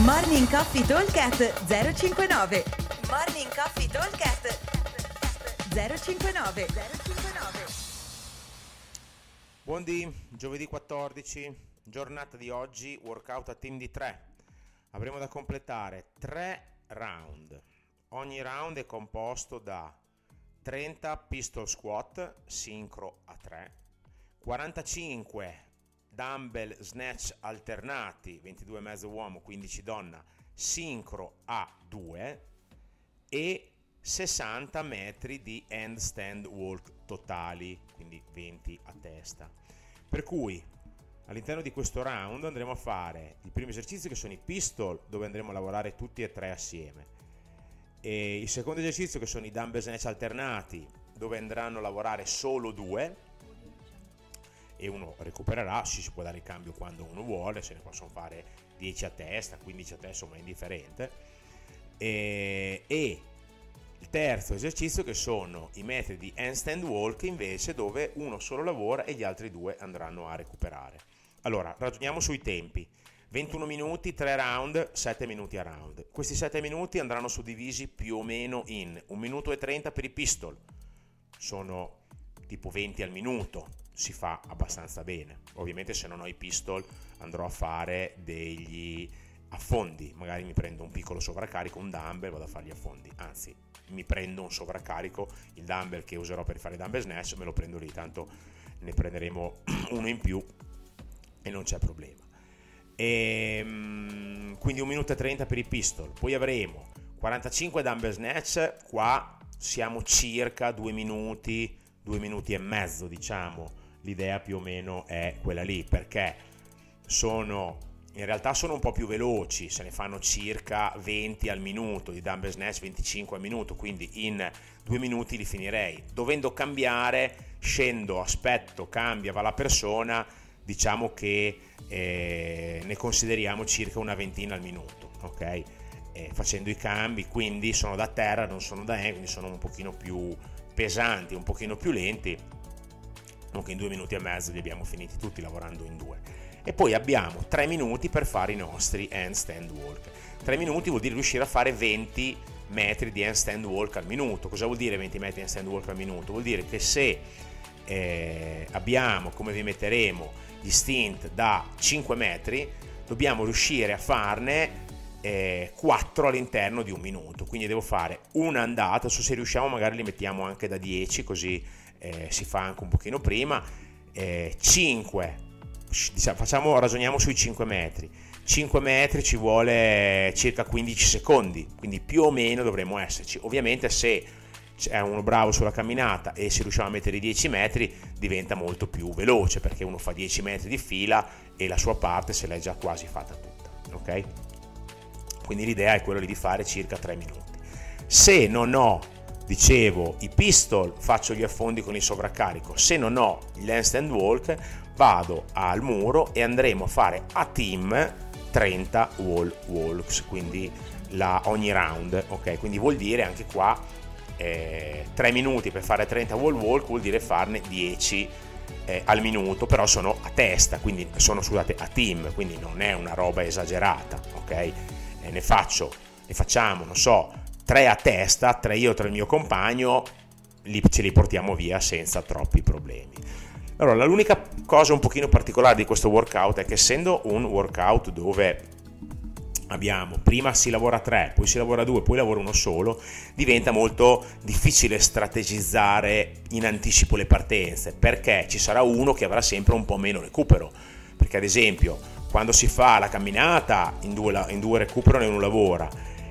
Morning Coffee Talkcast 059 Morning Coffee Talkcast 059 059 Buondì, giovedì 14, giornata di oggi, workout a team di 3. Avremo da completare 3 round. Ogni round è composto da 30 pistol squat sincro a 3, 45 dumbbell snatch alternati, 22 mezzo uomo, 15 donna, sincro a 2 e 60 metri di handstand walk totali, quindi 20 a testa. Per cui all'interno di questo round andremo a fare il primo esercizio che sono i pistol, dove andremo a lavorare tutti e tre assieme. E il secondo esercizio che sono i dumbbell snatch alternati, dove andranno a lavorare solo due e uno recupererà, si può dare il cambio quando uno vuole, se ne possono fare 10 a testa, 15 a testa, insomma è indifferente. E, e il terzo esercizio che sono i metodi di handstand walk invece dove uno solo lavora e gli altri due andranno a recuperare. Allora, ragioniamo sui tempi. 21 minuti, 3 round, 7 minuti a round. Questi 7 minuti andranno suddivisi più o meno in 1 minuto e 30 per i pistol. Sono tipo 20 al minuto, si fa abbastanza bene. Ovviamente se non ho i pistol andrò a fare degli affondi, magari mi prendo un piccolo sovraccarico, un dumbbell, vado a fare gli affondi, anzi mi prendo un sovraccarico, il dumbbell che userò per fare dumbbell snatch, me lo prendo lì, tanto ne prenderemo uno in più e non c'è problema. E, ehm, quindi 1 minuto e 30 per i pistol, poi avremo 45 dumbbell snatch, qua siamo circa 2 minuti, 2 minuti e mezzo diciamo, l'idea più o meno è quella lì, perché sono in realtà sono un po' più veloci, se ne fanno circa 20 al minuto, di dumbbell snatch 25 al minuto, quindi in due minuti li finirei. Dovendo cambiare, scendo, aspetto, cambia, va la persona, diciamo che eh, ne consideriamo circa una ventina al minuto, ok? Eh, facendo i cambi, quindi sono da terra, non sono da E, quindi sono un pochino più pesanti, un pochino più lenti, che in due minuti e mezzo li abbiamo finiti tutti lavorando in due. E poi abbiamo tre minuti per fare i nostri handstand walk. Tre minuti vuol dire riuscire a fare 20 metri di handstand walk al minuto. Cosa vuol dire 20 metri di handstand walk al minuto? Vuol dire che se eh, abbiamo, come vi metteremo, gli stint da 5 metri, dobbiamo riuscire a farne eh, 4 all'interno di un minuto. Quindi devo fare un'andata, adesso se riusciamo magari li mettiamo anche da 10 così eh, si fa anche un pochino prima, eh, 5, diciamo, facciamo, ragioniamo sui 5 metri, 5 metri ci vuole circa 15 secondi, quindi più o meno dovremmo esserci. Ovviamente se è uno bravo sulla camminata e se riusciamo a mettere i 10 metri diventa molto più veloce perché uno fa 10 metri di fila e la sua parte se l'è già quasi fatta tutta, ok? Quindi l'idea è quella di fare circa 3 minuti. Se non ho dicevo i pistol faccio gli affondi con il sovraccarico. Se non ho il handstand walk vado al muro e andremo a fare a team 30 wall walks quindi la, ogni round ok? Quindi vuol dire anche qua eh, 3 minuti per fare 30 wall walk vuol dire farne 10 eh, al minuto però sono a testa quindi sono scusate a team quindi non è una roba esagerata ok eh, ne faccio ne facciamo non so tre a testa, tre io, tre il mio compagno, li, ce li portiamo via senza troppi problemi. Allora, l'unica cosa un pochino particolare di questo workout è che essendo un workout dove abbiamo prima si lavora tre, poi si lavora due, poi lavora uno solo, diventa molto difficile strategizzare in anticipo le partenze, perché ci sarà uno che avrà sempre un po' meno recupero, perché ad esempio quando si fa la camminata in due, in due recuperano e uno lavora,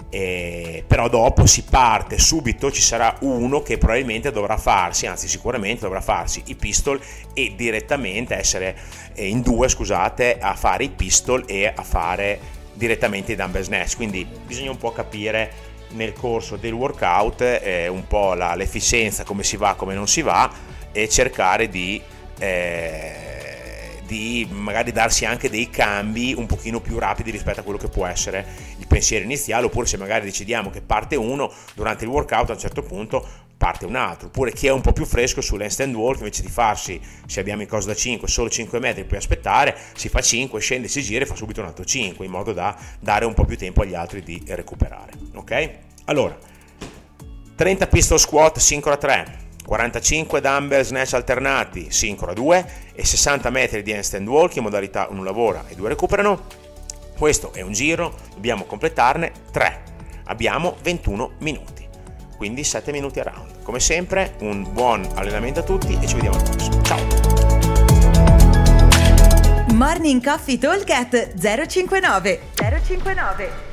eh, però dopo si parte subito, ci sarà uno che probabilmente dovrà farsi, anzi sicuramente dovrà farsi i pistol e direttamente essere eh, in due, scusate, a fare i pistol e a fare direttamente i dumbbell snatch. Quindi bisogna un po' capire nel corso del workout eh, un po' la, l'efficienza, come si va, come non si va e cercare di, eh, di magari darsi anche dei cambi un pochino più rapidi rispetto a quello che può essere il pensiero iniziale, oppure se magari decidiamo che parte uno, durante il workout a un certo punto parte un altro, oppure chi è un po' più fresco sull'handstand walk invece di farsi, se abbiamo in cosa da 5, solo 5 metri poi aspettare, si fa 5, scende, si gira e fa subito un altro 5, in modo da dare un po' più tempo agli altri di recuperare, ok? Allora, 30 pistol squat sincro a 3, 45 dumbbell snatch alternati sincro a 2 e 60 metri di handstand walk in modalità 1 lavora e 2 recuperano. Questo è un giro, dobbiamo completarne 3. Abbiamo 21 minuti, quindi 7 minuti a round. Come sempre, un buon allenamento a tutti e ci vediamo al prossimo. Ciao! Morning Coffee Talk 059 059